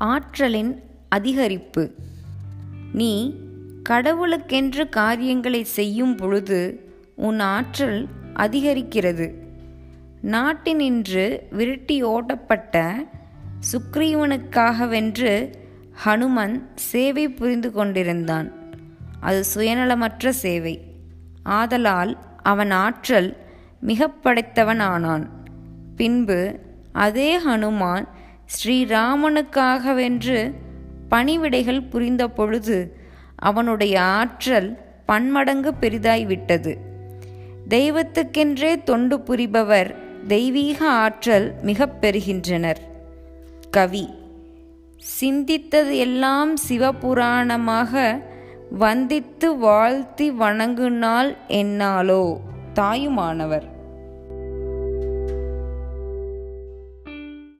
ஆற்றலின் அதிகரிப்பு. நீ கடவுளுக்கென்று காரியங்களை செய்யும் பொழுது உன் ஆற்றல் அதிகரிக்கிறது. நாட்டினின்று விரட்டி ஓட்டப்பட்ட சுக்ரீவனுக்காகவென்று ஹனுமன் சேவை புரிந்து கொண்டிருந்தான். அது சுயநலமற்ற சேவை. ஆதலால் அவன் ஆற்றல் மிக படைத்தவனானான் பின்பு அதே ஹனுமான் ஸ்ரீராமனுக்காகவென்று பணிவிடைகள் புரிந்த பொழுது அவனுடைய ஆற்றல் பன்மடங்கு பெரிதாய்விட்டது. தெய்வத்துக்கென்றே தொண்டு புரிபவர் தெய்வீக ஆற்றல் மிக பெறுகின்றனர். கவி சிந்தித்தது எல்லாம் சிவபுராணமாக வந்தித்து வாழ்த்தி வணங்குனால் என்னாலோ தாயுமானவர்.